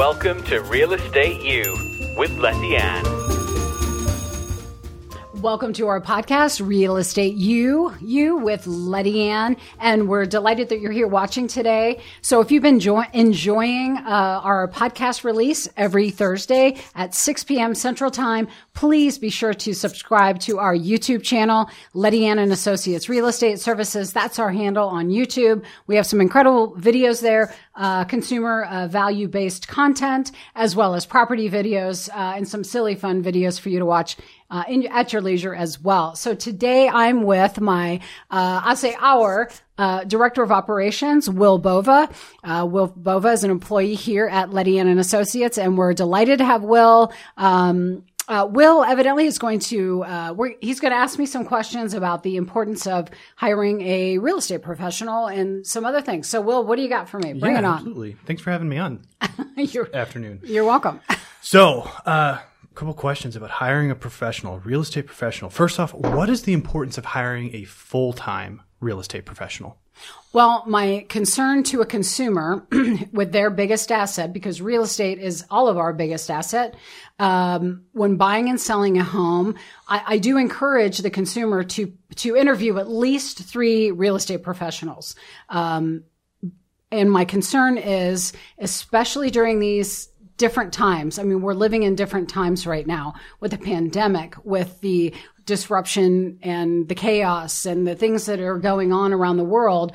Welcome to Real Estate U with Letty Ann. Welcome to our podcast, Real Estate You, You with Letty Ann. And we're delighted that you're here watching today. So if you've been jo- enjoying uh, our podcast release every Thursday at 6 p.m. Central Time, please be sure to subscribe to our YouTube channel, Letty Ann and Associates Real Estate Services. That's our handle on YouTube. We have some incredible videos there, uh, consumer uh, value based content, as well as property videos uh, and some silly fun videos for you to watch uh, in, at your leisure as well. So today I'm with my, uh, I'll say our, uh, director of operations, Will Bova. Uh, Will Bova is an employee here at Letty Ann and Associates, and we're delighted to have Will. Um, uh, Will evidently is going to, uh, he's going to ask me some questions about the importance of hiring a real estate professional and some other things. So, Will, what do you got for me? Bring yeah, it on. Absolutely. Thanks for having me on. you're, Afternoon. You're welcome. So, uh, couple questions about hiring a professional, real estate professional. First off, what is the importance of hiring a full time real estate professional? Well, my concern to a consumer with their biggest asset, because real estate is all of our biggest asset, um, when buying and selling a home, I, I, do encourage the consumer to to interview at least three real estate professionals. Um, and my concern is, especially during these different times. I mean, we're living in different times right now with the pandemic, with the disruption and the chaos and the things that are going on around the world.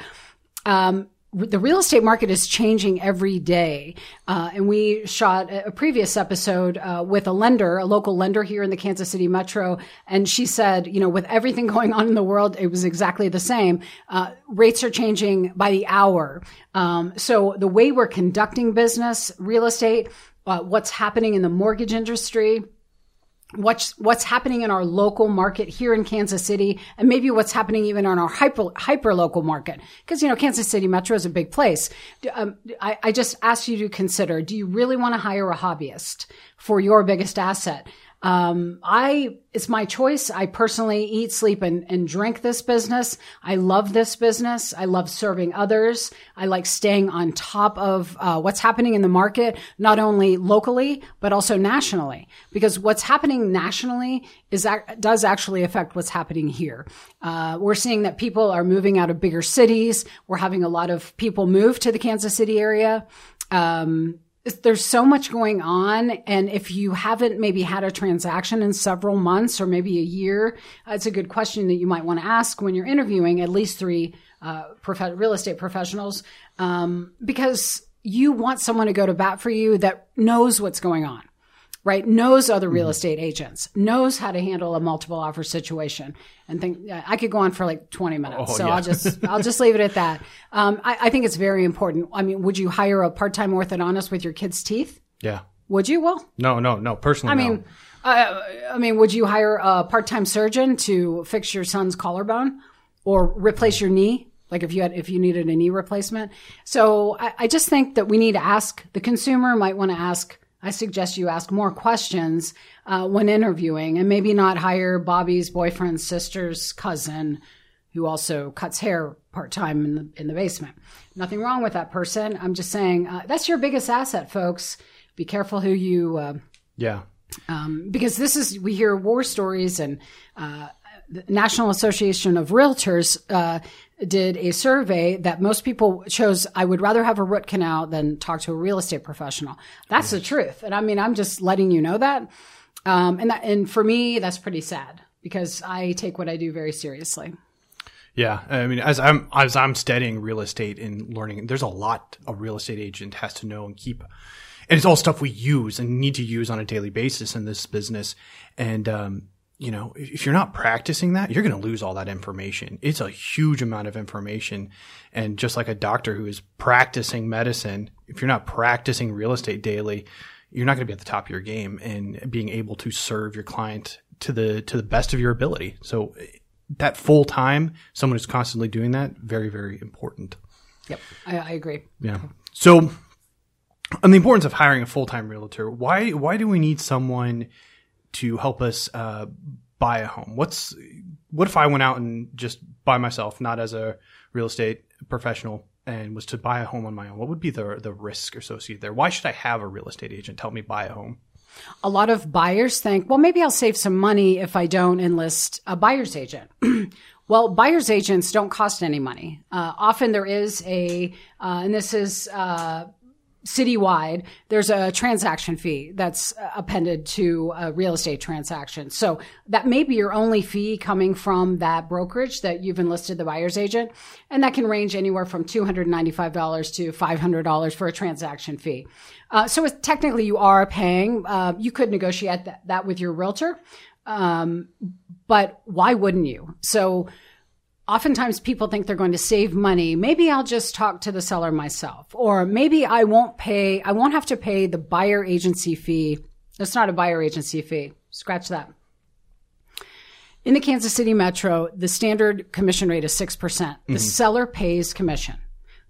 Um, the real estate market is changing every day. Uh, and we shot a previous episode uh, with a lender, a local lender here in the Kansas City metro. And she said, you know, with everything going on in the world, it was exactly the same. Uh, rates are changing by the hour. Um, so the way we're conducting business, real estate, uh, what's happening in the mortgage industry, what's what's happening in our local market here in Kansas City, and maybe what's happening even in our hyper hyper local market. Because you know, Kansas City Metro is a big place. Um, I, I just ask you to consider: Do you really want to hire a hobbyist for your biggest asset? Um, I, it's my choice. I personally eat, sleep, and, and drink this business. I love this business. I love serving others. I like staying on top of uh, what's happening in the market, not only locally, but also nationally. Because what's happening nationally is does actually affect what's happening here. Uh, we're seeing that people are moving out of bigger cities. We're having a lot of people move to the Kansas City area. Um, there's so much going on. And if you haven't maybe had a transaction in several months or maybe a year, it's a good question that you might want to ask when you're interviewing at least three uh, prof- real estate professionals, um, because you want someone to go to bat for you that knows what's going on right? Knows other real mm-hmm. estate agents, knows how to handle a multiple offer situation, and think I could go on for like twenty minutes. Oh, so yeah. I'll just I'll just leave it at that. Um, I, I, think it's very important. I mean, would you hire a part time orthodontist with your kid's teeth? Yeah. Would you? Well, no, no, no. Personally, I mean, no. uh, I mean, would you hire a part time surgeon to fix your son's collarbone or replace your knee? Like if you had, if you needed a knee replacement. So I, I just think that we need to ask the consumer might want to ask I suggest you ask more questions uh, when interviewing and maybe not hire Bobby's boyfriend's sister's cousin who also cuts hair part time in the, in the basement. Nothing wrong with that person. I'm just saying uh, that's your biggest asset, folks. Be careful who you. Uh, yeah. Um, because this is, we hear war stories and uh, National Association of Realtors uh, did a survey that most people chose I would rather have a root canal than talk to a real estate professional. That's the truth. And I mean, I'm just letting you know that. Um, and that, and for me, that's pretty sad because I take what I do very seriously. Yeah, I mean, as I'm as I'm studying real estate and learning, there's a lot a real estate agent has to know and keep, and it's all stuff we use and need to use on a daily basis in this business. And um, you know, if you're not practicing that, you're going to lose all that information. It's a huge amount of information. And just like a doctor who is practicing medicine, if you're not practicing real estate daily, you're not going to be at the top of your game and being able to serve your client to the, to the best of your ability. So that full time, someone who's constantly doing that, very, very important. Yep. I, I agree. Yeah. So on the importance of hiring a full time realtor, why, why do we need someone to help us uh, buy a home? What's what if I went out and just by myself, not as a real estate professional, and was to buy a home on my own, what would be the the risk associated there? Why should I have a real estate agent help me buy a home? A lot of buyers think, well, maybe I'll save some money if I don't enlist a buyer's agent. well, buyer's agents don't cost any money. Uh, often there is a, uh, and this is uh, citywide, there's a transaction fee that's appended to a real estate transaction. So that may be your only fee coming from that brokerage that you've enlisted the buyer's agent. And that can range anywhere from $295 to $500 for a transaction fee. Uh, so technically you are paying, uh, you could negotiate that, that with your realtor. Um, but why wouldn't you? So, oftentimes people think they're going to save money. Maybe I'll just talk to the seller myself, or maybe I won't pay, I won't have to pay the buyer agency fee. It's not a buyer agency fee. Scratch that. In the Kansas City Metro, the standard commission rate is 6%. percent mm hmm The seller pays commission.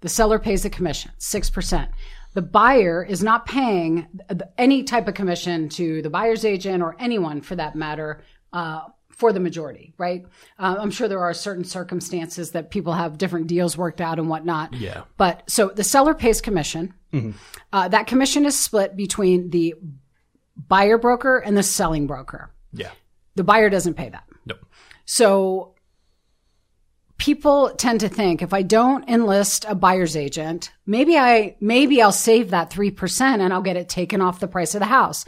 The seller pays the commission, 6%. The buyer is not paying any type of commission to the buyer's agent or anyone for that matter uh, for the majority, right? Uh, I'm sure there are certain circumstances that people have different deals worked out and whatnot. Yeah. But so the seller pays commission. Mm-hmm. Uh, that commission is split between the buyer broker and the selling broker. Yeah. The buyer doesn't pay that. Nope. So people tend to think if I don't enlist a buyer's agent, maybe I maybe I'll save that 3% and I'll get it taken off the price of the house.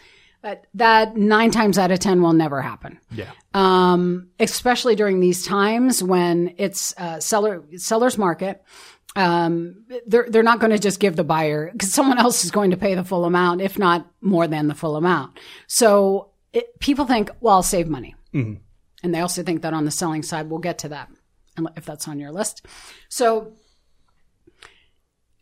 That, that nine times out of 10 will never happen. Yeah. Um, especially during these times when it's uh, seller, seller's market. Um, they're, they're not going to just give the buyer because someone else is going to pay the full amount, if not more than the full amount. So it, people think, well, I'll save money. Mm-hmm. And they also think that on the selling side, we'll get to that if that's on your list. So,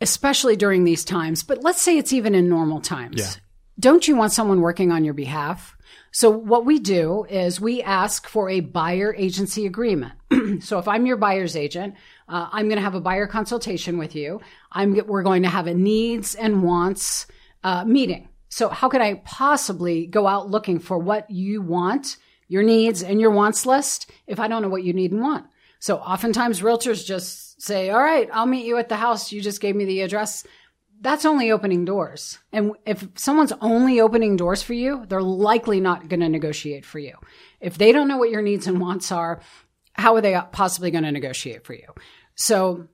especially during these times, but let's say it's even in normal times. Yeah don't you want someone working on your behalf? So what we do is we ask for a buyer agency agreement. so if I'm your buyer's agent, uh, I'm going to have a buyer consultation with you. I'm we're going to have a needs and wants uh, meeting. So how could I possibly go out looking for what you want, your needs and your wants list if I don't know what you need and want? So oftentimes realtors just say, "All right, I'll meet you at the house you just gave me the address." That's only opening doors. And if someone's only opening doors for you, they're likely not going to negotiate for you. If they don't know what your needs and wants are, how are they possibly going to negotiate for you? So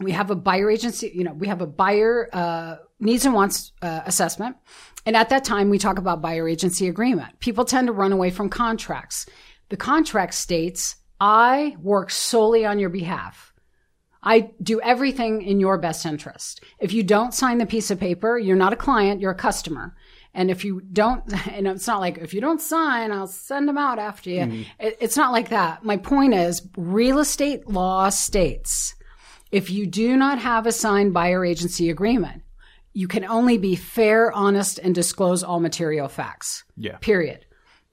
we have a buyer agency, you know, we have a buyer uh, needs and wants uh, assessment. And at that time, we talk about buyer agency agreement. People tend to run away from contracts. The contract states, I work solely on your behalf. I do everything in your best interest. If you don't sign the piece of paper, you're not a client, you're a customer. And if you don't, and it's not like if you don't sign, I'll send them out after you. Mm. It, it's not like that. My point is real estate law states if you do not have a signed buyer agency agreement, you can only be fair, honest, and disclose all material facts. Yeah. Period.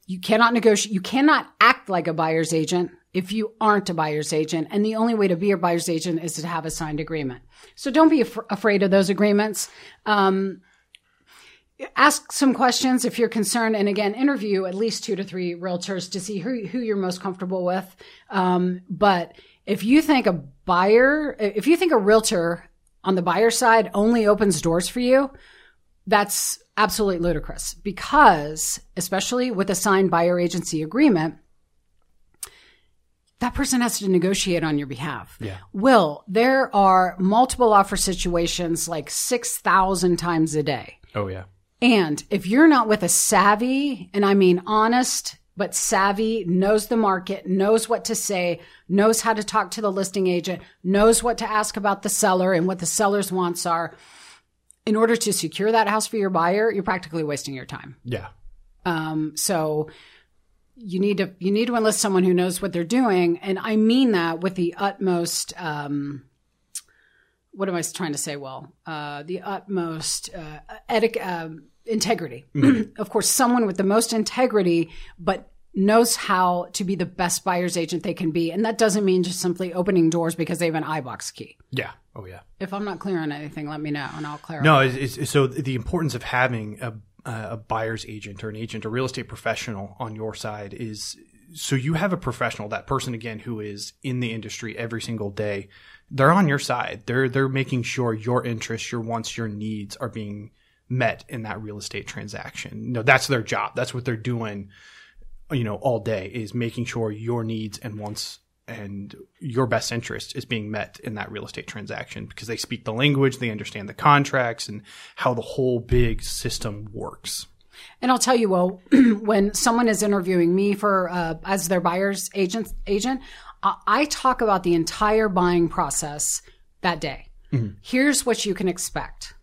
You cannot negotiate. You cannot act like a buyer's agent if you aren't a buyer's agent. And the only way to be a buyer's agent is to have a signed agreement. So don't be af- afraid of those agreements. Um, ask some questions if you're concerned. And again, interview at least two to three realtors to see who, who you're most comfortable with. Um, but if you think a buyer, if you think a realtor on the buyer side only opens doors for you, that's absolutely ludicrous because, especially with a signed buyer agency agreement, that person has to negotiate on your behalf. Yeah. Will, there are multiple offer situations like 6,000 times a day. Oh, yeah. And if you're not with a savvy, and I mean honest, but savvy, knows the market, knows what to say, knows how to talk to the listing agent, knows what to ask about the seller and what the seller's wants are, in order to secure that house for your buyer, you're practically wasting your time. Yeah. Um, so you need to you need to enlist someone who knows what they're doing, and I mean that with the utmost. Um, what am I trying to say? Well, uh, the utmost uh, etic- uh, integrity. Mm-hmm. of course, someone with the most integrity, but knows how to be the best buyer's agent they can be. And that doesn't mean just simply opening doors because they have an iBox key. Yeah. Oh, yeah. If I'm not clear on anything, let me know and I'll clarify. No, it's, it's, so the importance of having a a buyer's agent or an agent, a real estate professional on your side is so you have a professional, that person again who is in the industry every single day they're on your side. They're they're making sure your interests, your wants, your needs are being met in that real estate transaction. You know, that's their job. That's what they're doing, you know, all day is making sure your needs and wants and your best interest is being met in that real estate transaction because they speak the language, they understand the contracts and how the whole big system works. And I'll tell you, well, when someone is interviewing me for uh, as their buyer's agent, agent, I, I talk about the entire buying process that day. Here's what you can expect.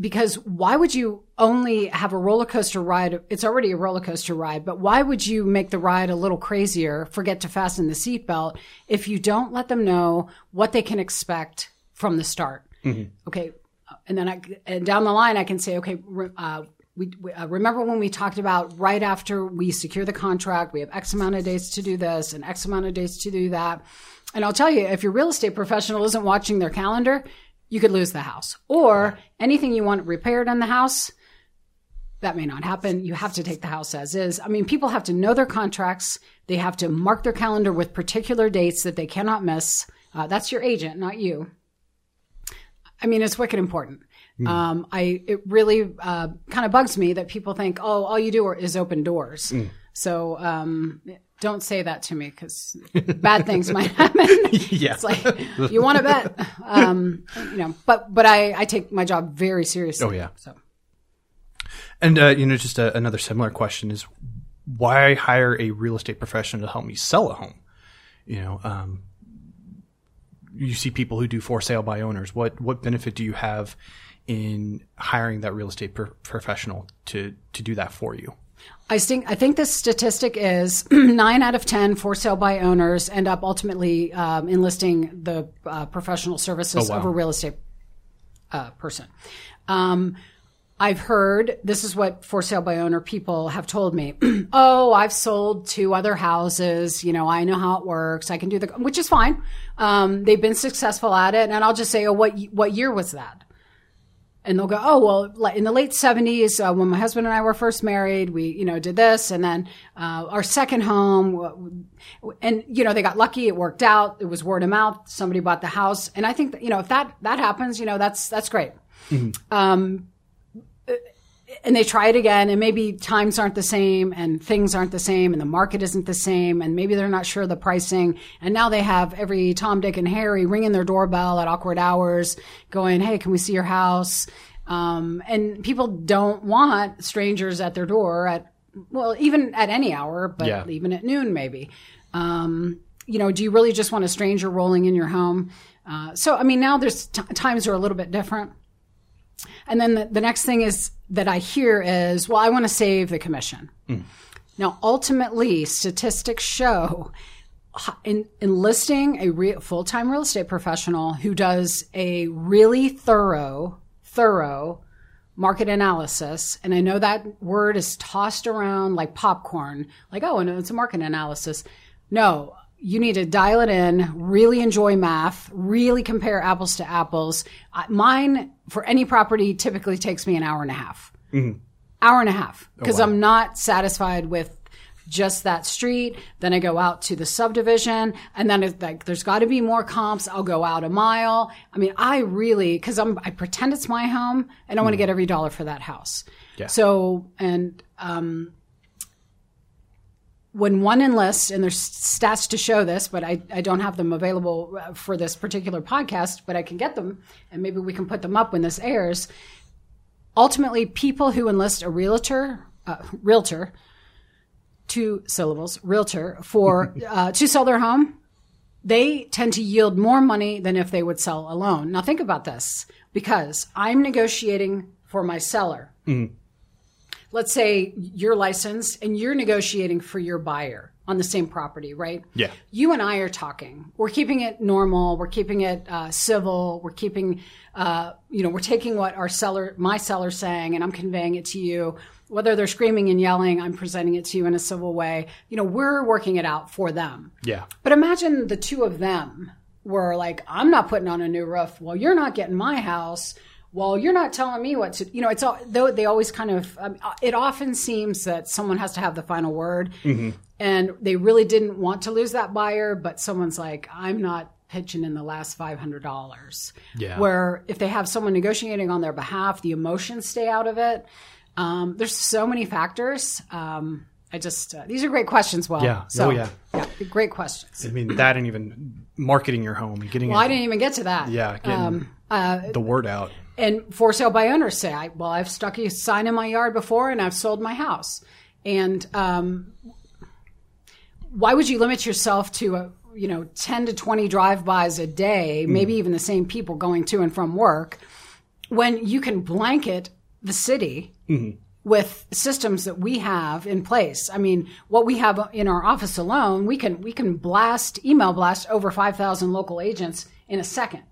Because why would you only have a roller coaster ride? It's already a roller coaster ride, but why would you make the ride a little crazier, forget to fasten the seatbelt if you don't let them know what they can expect from the start? Okay. And then I, and down the line, I can say, okay, uh, we, we uh, remember when we talked about right after we secure the contract, we have X amount of days to do this and X amount of days to do that. And I'll tell you, if your real estate professional isn't watching their calendar, you could lose the house or anything you want repaired in the house. That may not happen. You have to take the house as is. I mean, people have to know their contracts. They have to mark their calendar with particular dates that they cannot miss. Uh, that's your agent, not you. I mean, it's wicked important. Um, I it really uh, kind of bugs me that people think, oh, all you do are, is open doors. So um, don't say that to me because bad things might happen. Yeah. It's like you want to bet, um, you know. But but I I take my job very seriously. Oh, yeah. So And uh, you know, just a, another similar question is why hire a real estate professional to help me sell a home? You know, um, you see people who do for sale by owners. What what benefit do you have in hiring that real estate pro- professional to to do that for you? I think I think the statistic is nine out of ten for sale by owners end up ultimately um, enlisting the uh, professional services Oh, wow. of a real estate uh, person. Um, I've heard this is what for sale by owner people have told me. oh, I've sold two other houses. You know, I know how it works. I can do the, which is fine. Um, they've been successful at it, and I'll just say, oh, what what year was that? And they'll go, oh well, in the late seventies, uh, when my husband and I were first married, we you know did this, and then uh, our second home, and you know they got lucky, it worked out, it was word of mouth, somebody bought the house, and I think that, you know if that that happens, you know that's that's great. Um, and they try it again, and maybe times aren't the same, and things aren't the same, and the market isn't the same, and maybe they're not sure of the pricing. And now they have every Tom, Dick, and Harry ringing their doorbell at awkward hours, going, "Hey, can we see your house?" Um, and people don't want strangers at their door at well, even at any hour, but Yeah. even at noon, maybe. Um, you know, do you really just want a stranger rolling in your home? Uh, so, I mean, now there's t- times are a little bit different. And then the, the next thing is that I hear is, well, I want to save the commission. Hmm. Now, ultimately, statistics show in, enlisting a re- full-time real estate professional who does a really thorough, thorough market analysis. And I know that word is tossed around like popcorn, like, oh, no, it's a market analysis. No, you need to dial it in, really enjoy math, really compare apples to apples. Mine for any property typically takes me an hour and a half. Hour and a half because I'm not satisfied with just that street. Then I go out to the subdivision and then it's like, there's got to be more comps. I'll go out a mile. I mean, I really, cause I'm, I pretend it's my home and I want to get every dollar for that house. Yeah. So, and, um, when one enlists, and there's stats to show this, but I, I don't have them available uh, for this particular podcast, but I can get them and maybe we can put them up when this airs. Ultimately, people who enlist a realtor, uh, realtor, two syllables, realtor, for uh, to sell their home, they tend to yield more money than if they would sell alone. Now, think about this because I'm negotiating for my seller. Let's say you're licensed and you're negotiating for your buyer on the same property, right? Yeah. You and I are talking. We're keeping it normal. We're keeping it uh, civil. We're keeping, uh, you know, we're taking what our seller, my seller's saying, and I'm conveying it to you. Whether they're screaming and yelling, I'm presenting it to you in a civil way. You know, we're working it out for them. Yeah. But imagine the two of them were like, I'm not putting on a new roof. Well, you're not getting my house. Well, you're not telling me what to, you know, it's all, though they always kind of, um, it often seems that someone has to have the final word. And they really didn't want to lose that buyer, but someone's like, I'm not pitching in the last five hundred dollars. Yeah. Where if they have someone negotiating on their behalf, the emotions stay out of it. Um, there's so many factors. Um, I just uh, these are great questions. Well, Yeah. So, Oh, yeah. yeah, great questions. I mean, that and even marketing your home and getting Well, I it, didn't even get to that. yeah, getting Um, uh, the word out. And for sale by owners say, I, well, I've stuck a sign in my yard before and I've sold my house. And um, why would you limit yourself to a you know 10 to 20 drive-bys a day, maybe even the same people going to and from work, when you can blanket the city with systems that we have in place. I mean, what we have in our office alone, we can we can blast email blast over 5,000 local agents in a second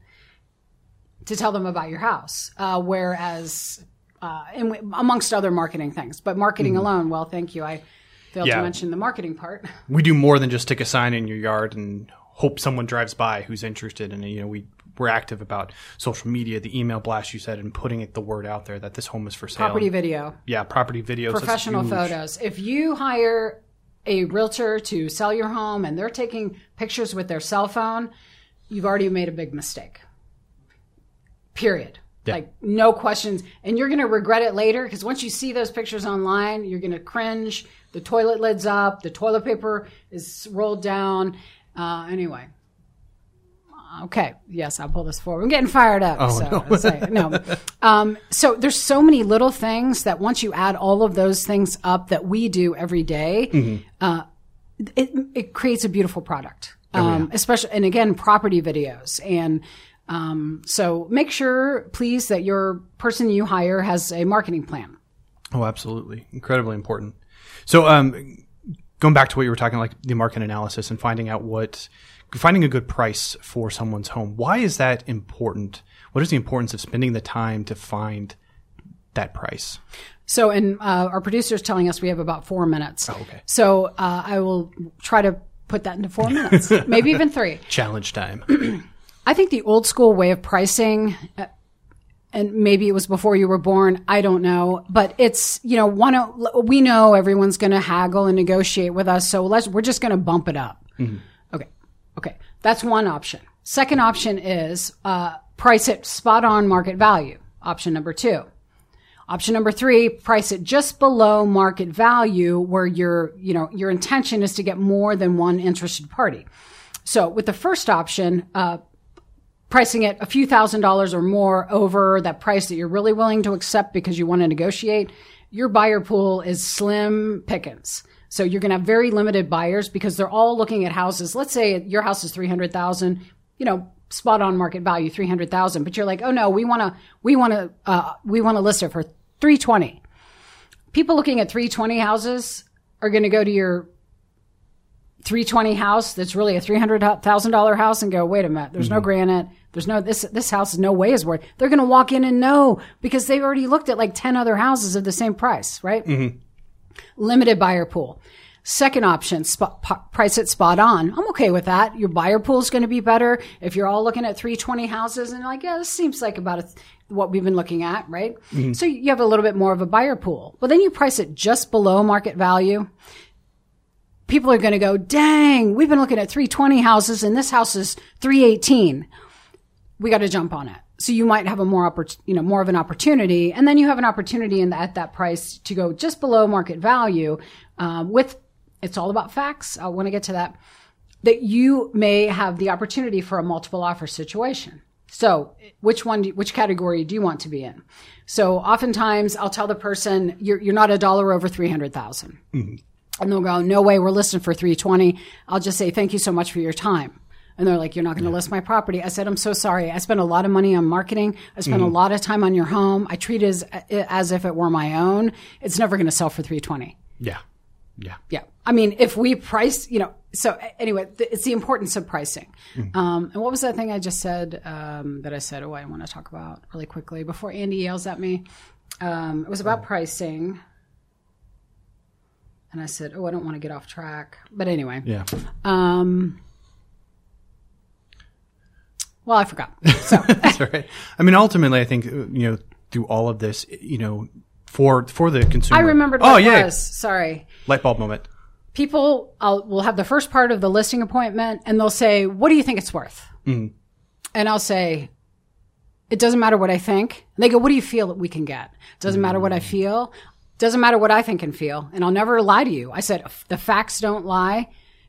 to tell them about your house. Uh, whereas, uh, and amongst other marketing things, but marketing alone, well, thank you. I failed Yeah. to mention the marketing part. we do more than just stick a sign in your yard and hope someone drives by who's interested in it. You know, we we're active about social media, the email blast you said, and putting it the word out there that this home is for sale. Property video, yeah, property videos, professional photos. If you hire a realtor to sell your home and they're taking pictures with their cell phone, you've already made a big mistake. Period. Yeah. Like no questions, and you're going to regret it later because once you see those pictures online, you're going to cringe. The toilet lid's up, the toilet paper is rolled down. Uh, anyway, okay, yes, I'll pull this forward. I'm getting fired up. Oh, so no. no. Um, so there's so many little things that once you add all of those things up that we do every day, Mm-hmm. uh, it, it creates a beautiful product. Oh, Um, especially, and again, property videos. And, um, so make sure, please, that your person you hire has a marketing plan. Oh, absolutely, incredibly important. So, um, going back to what you were talking, like the market analysis and finding out what, finding a good price for someone's home. Why is that important? What is the importance of spending the time to find that price? So, and uh, our producer's telling us we have about four minutes. Oh, okay. So, uh, I will try to put that into four minutes, maybe even three. Challenge time. I think the old school way of pricing, uh, and maybe it was before you were born, I don't know, but it's, you know, one, we know everyone's going to haggle and negotiate with us. So let's, we're just going to bump it up. Okay. Okay. That's one option. Second option is, uh, price it spot on market value. Option number two. Option number three, price it just below market value where your, you know, your intention is to get more than one interested party. So with the first option, uh, pricing it a few thousand dollars or more over that price that you're really willing to accept because you want to negotiate, your buyer pool is slim pickings. So you're going to have very limited buyers because they're all looking at houses. Let's say your house is 300,000, you know, spot on market value 300,000, but you're like, "Oh no, we want to we want to uh, we want to list it for 320." People looking at 320 houses are going to go to your 320 house that's really a $300,000 house and go, wait a minute, there's no mm-hmm. granite. There's no, this, this house is no way is worth. They're going to walk in and know because they've already looked at like 10 other houses of the same price, right? Mm-hmm. Limited buyer pool. Second option, spot, p- price it spot on. I'm okay with that. Your buyer pool is going to be better if you're all looking at 320 houses and like, yeah, this seems like about a, what we've been looking at, right? Mm-hmm. So you have a little bit more of a buyer pool. But then you price it just below market value people are going to go, dang, we've been looking at 320 houses and this house is 318. We got to jump on it. So you might have a more, oppor- you know, more of an opportunity. And then you have an opportunity the, at that price to go just below market value, um, with, it's all about facts. I want to get to that, that you may have the opportunity for a multiple offer situation. So which one, which category do you want to be in? So oftentimes I'll tell the person, you're, you're not a dollar over 300,000 and they'll go, no way, we're listing for 320. I'll just say, thank you so much for your time. And they're like, you're not going to list my property. I said, I'm so sorry. I spent a lot of money on marketing. I spent a lot of time on your home. I treat it as, as if it were my own. It's never going to sell for 320. yeah. Yeah. Yeah. I mean, if we price, you know, so anyway, th- it's the importance of pricing. Um, and what was that thing I just said um, that I said, oh, I want to talk about really quickly before Andy yells at me? Um, it was about pricing. And I said, oh, I don't want to get off track. But anyway. Yeah. Um, well, I forgot. So, That's right. I mean, ultimately, I think you know through all of this, you know, for for the consumer. I remembered Oh yeah. Sorry. light bulb moment. People I'll, will have the first part of the listing appointment and they'll say, what do you think it's worth? and I'll say, it doesn't matter what I think. And they go, what do you feel that we can get? It doesn't matter what I feel. Doesn't matter what I think and feel. And I'll never lie to you. I said, the facts don't lie.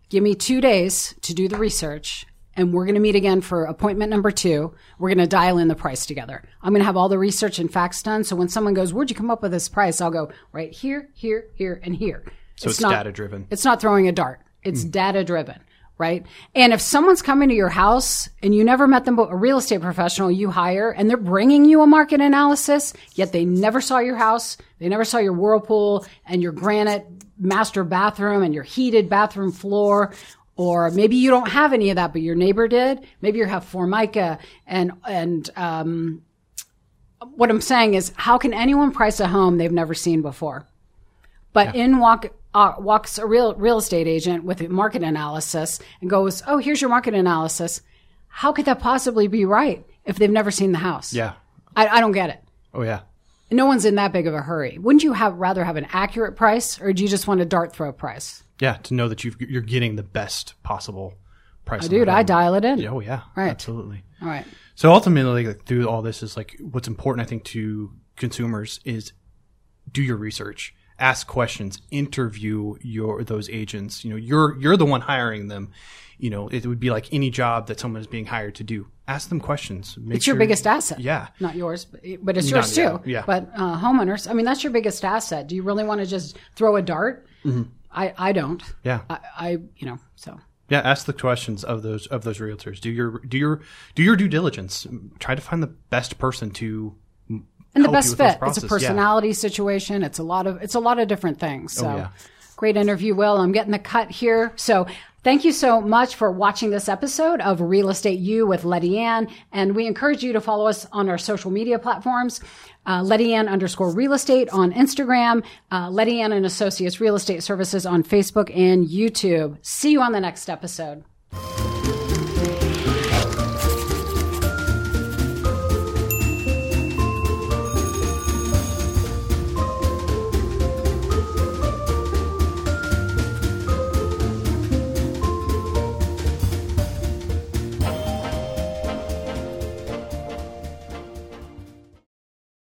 Give me two days to do the research and we're going to meet again for appointment number two. We're going to dial in the price together. I'm going to have all the research and facts done. So when someone goes, where'd you come up with this price? I'll go right here, here, here, and here. So it's, data driven. It's not throwing a dart. It's hmm. data driven, right? And if someone's coming to your house and you never met them, but a real estate professional you hire and they're bringing you a market analysis, yet they never saw your house, they never saw your whirlpool and your granite master bathroom and your heated bathroom floor, or maybe you don't have any of that, but your neighbor did. Maybe you have formica and, and, um, what I'm saying is how can anyone price a home they've never seen before? But in walk, uh, walks a real real estate agent with a market analysis and goes, "Oh, here's your market analysis." How could that possibly be right if they've never seen the house? Yeah. I, I don't get it. Oh yeah. No one's in that big of a hurry. Wouldn't you have rather have an accurate price, or do you just want a dart throw price? Yeah. To know that you you're getting the best possible price. on Dude, I dial it in. Oh yeah. Right. Absolutely. All right. So ultimately, like, through all this is like what's important, I think, to consumers is do your research, ask questions, interview your those agents. You know, you're you're the one hiring them. You know, it would be like any job that someone is being hired to do. Ask them questions. Make It's your sure- biggest asset. Yeah. Not yours, but, but it's yours too. yeah, yeah. But uh, homeowners, I mean, that's your biggest asset. Do you really want to just throw a dart? I, I don't. Mm-hmm. Yeah. I, I, you know, so. Yeah, ask the questions of those of those realtors. Do your do your do your due diligence. Try to find the best person to and the best fit. It's a process. Yeah. personality situation. It's a lot of it's a lot of different things. So Oh, yeah. great interview, Will. I'm getting the cut here. So thank you so much for watching this episode of Real Estate You with Letty Ann. And we encourage you to follow us on our social media platforms. Uh, Letty Ann underscore real estate on Instagram, uh, Letty Ann and Associates Real Estate Services on Facebook and YouTube. See you on the next episode.